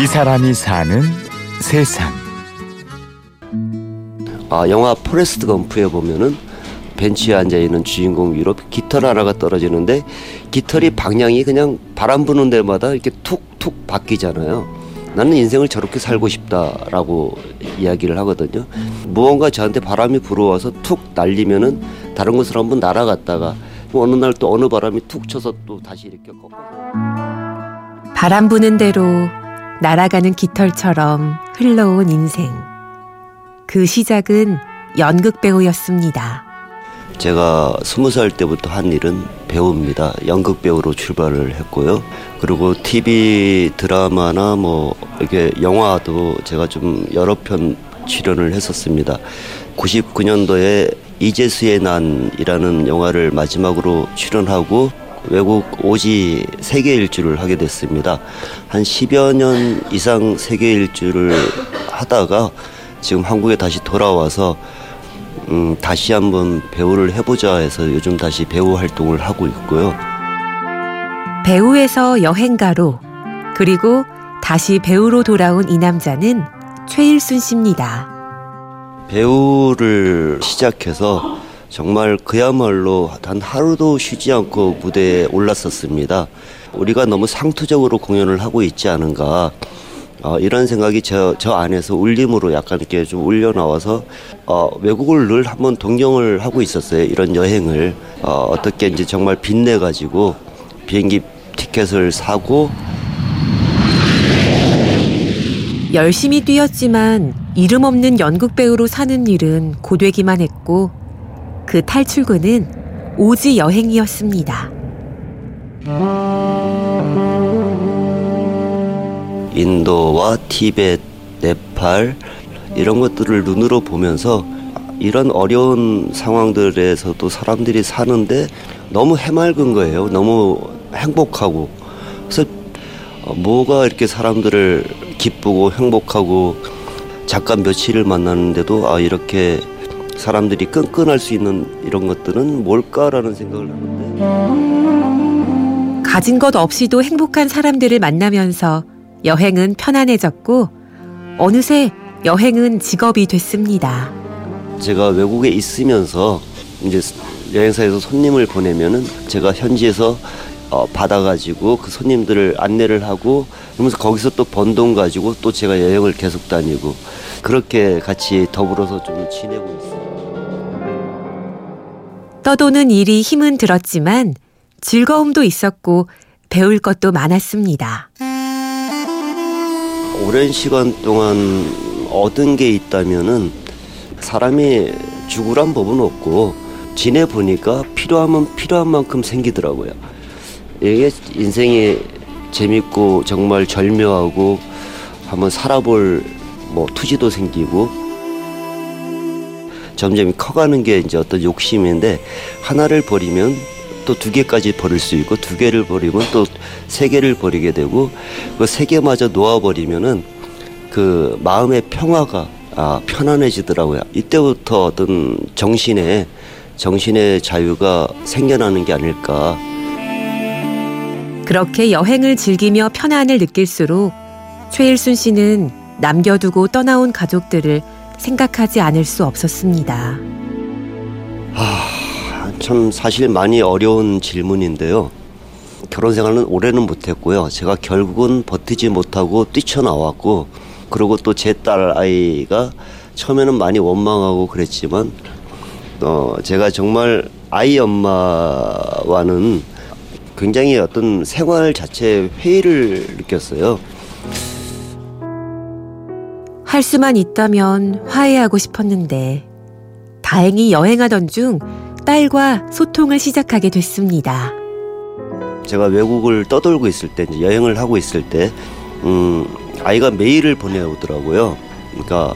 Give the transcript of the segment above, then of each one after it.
이 사람이 사는 세상. 아, 영화 포레스트 검프에 보면은 벤치에 앉아 있는 주인공 위로 깃털 하나가 떨어지는데 깃털이 방향이 그냥 바람 부는 데마다 이렇게 툭툭 바뀌잖아요. 나는 인생을 저렇게 살고 싶다라고 이야기를 하거든요. 무언가 저한테 바람이 불어와서 툭 날리면은 다른 곳으로 한번 날아갔다가 어느 날 또 어느 바람이 툭 쳐서 또 다시 이렇게 꺾어서 바람 부는 대로 날아가는 깃털처럼 흘러온 인생. 그 시작은 연극 배우였습니다. 제가 스무 살 때부터 한 일은 배우입니다. 연극 배우로 출발을 했고요. 그리고 TV 드라마나 뭐 이게 영화도 제가 좀 여러 편 출연을 했었습니다. 99년도에 이재수의 난이라는 영화를 마지막으로 출연하고 외국 오지 세계 일주를 하게 됐습니다. 한 10여 년 이상 세계 일주를 하다가 지금 한국에 다시 돌아와서 음, 다시 한번 배우를 해보자 해서 요즘 다시 배우 활동을 하고 있고요. 배우에서 여행가로 그리고 다시 배우로 돌아온 이 남자는 최일순 씨입니다. 배우를 시작해서 정말 그야말로 단 하루도 쉬지 않고 무대에 올랐었습니다. 우리가 너무 상투적으로 공연을 하고 있지 않은가. 어, 이런 생각이 저, 저 안에서 울림으로 약간 이렇게 좀 울려 나와서 어, 외국을 늘 한번 동경을 하고 있었어요. 이런 여행을 어, 어떻게 이제 정말 빚내 가지고 비행기 티켓을 사고 열심히 뛰었지만 이름 없는 연극 배우로 사는 일은 고되기만 했고 그 탈출구는 오지 여행이었습니다. 인도와 티베트, 네팔 이런 것들을 눈으로 보면서 이런 어려운 상황들에서도 사람들이 사는데 너무 해맑은 거예요. 너무 행복하고. 그래서 어, 뭐가 이렇게 사람들을 기쁘고 행복하고 잠깐 며칠을 만나는데도 아 이렇게 사람들이 끈끈할 수 있는 이런 것들은 뭘까라는 생각을 하는데 가진 것 없이도 행복한 사람들을 만나면서 여행은 편안해졌고 어느새 여행은 직업이 됐습니다. 제가 외국에 있으면서 이제 여행사에서 손님을 보내면은 제가 현지에서 어, 받아가지고 그 손님들을 안내를 하고 그러면서 거기서 또 번 돈 가지고 또 제가 여행을 계속 다니고 그렇게 같이 더불어서 좀 지내고 있어요. 떠도는 일이 힘은 들었지만 즐거움도 있었고 배울 것도 많았습니다. 오랜 시간 동안 얻은 게 있다면은 사람이 죽으란 법은 없고 지내 보니까 필요하면 필요한 만큼 생기더라고요. 이게 인생이 재밌고 정말 절묘하고 한번 살아볼 뭐 투지도 생기고 점점 커가는 게 이제 어떤 욕심인데 하나를 버리면 또 두 개까지 버릴 수 있고 두 개를 버리면 또 세 개를 버리게 되고 그 세 개마저 놓아버리면은 그 마음의 평화가 아, 편안해지더라고요. 이때부터 어떤 정신의 정신의 자유가 생겨나는 게 아닐까. 그렇게 여행을 즐기며 편안을 느낄수록 최일순 씨는 남겨두고 떠나온 가족들을 생각하지 않을 수 없었습니다. 참 사실 많이 어려운 질문인데요. 결혼 생활은 올해는 못했고요. 제가 결국은 버티지 못하고 뛰쳐나왔고, 그리고 또 제 딸 아이가 처음에는 많이 원망하고 그랬지만, 어, 제가 정말 아이 엄마와는 굉장히 어떤 생활 자체에 회의를 느꼈어요. 할 수만 있다면 화해하고 싶었는데 다행히 여행하던 중 딸과 소통을 시작하게 됐습니다. 제가 외국을 떠돌고 있을 때, 이제 여행을 하고 있을 때, 음, 아이가 메일을 보내오더라고요. 그러니까,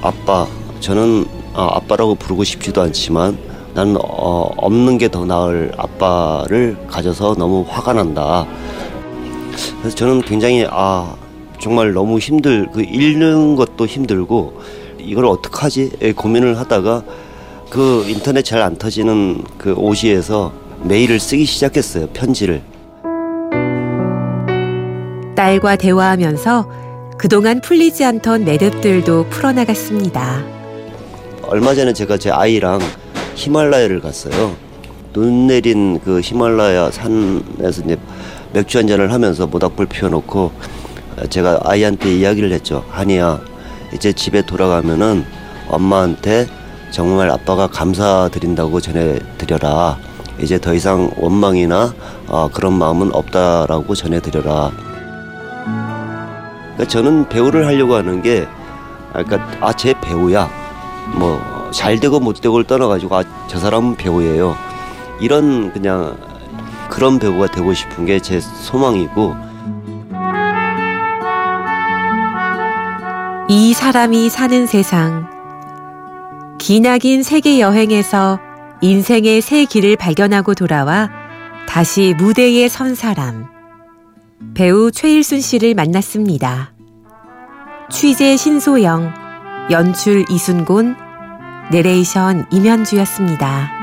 아빠, 저는 아, 아빠라고 부르고 싶지도 않지만, 나는 어, 없는 게 더 나을 아빠를 가져서 너무 화가 난다. 그래서 저는 굉장히, 아, 정말 너무 힘들, 그 읽는 것도 힘들고, 이걸 어떡하지? 에 고민을 하다가, 그 인터넷 잘 안 터지는 그 오시에서 메일을 쓰기 시작했어요. 편지를. 딸과 대화하면서 그동안 풀리지 않던 매듭들도 풀어나갔습니다. 얼마 전에 제가 제 아이랑 히말라야를 갔어요. 눈 내린 그 히말라야 산에서 이제 맥주 한 잔을 하면서 모닥불 피워놓고 제가 아이한테 이야기를 했죠. 한이야, 이제 집에 돌아가면은 엄마한테 정말 아빠가 감사드린다고 전해드려라. 이제 더 이상 원망이나 어, 그런 마음은 없다라고 전해드려라. 그러니까 저는 배우를 하려고 하는 게, 아, 그러니까 아 제 배우야. 뭐 잘 되고 못 되고를 떠나가지고 아 저 사람은 배우예요. 이런 그냥 그런 배우가 되고 싶은 게 제 소망이고 이 사람이 사는 세상. 기나긴 세계 여행에서 인생의 새 길을 발견하고 돌아와 다시 무대에 선 사람. 배우 최일순 씨를 만났습니다. 취재 신소영, 연출 이순곤, 내레이션 임현주였습니다.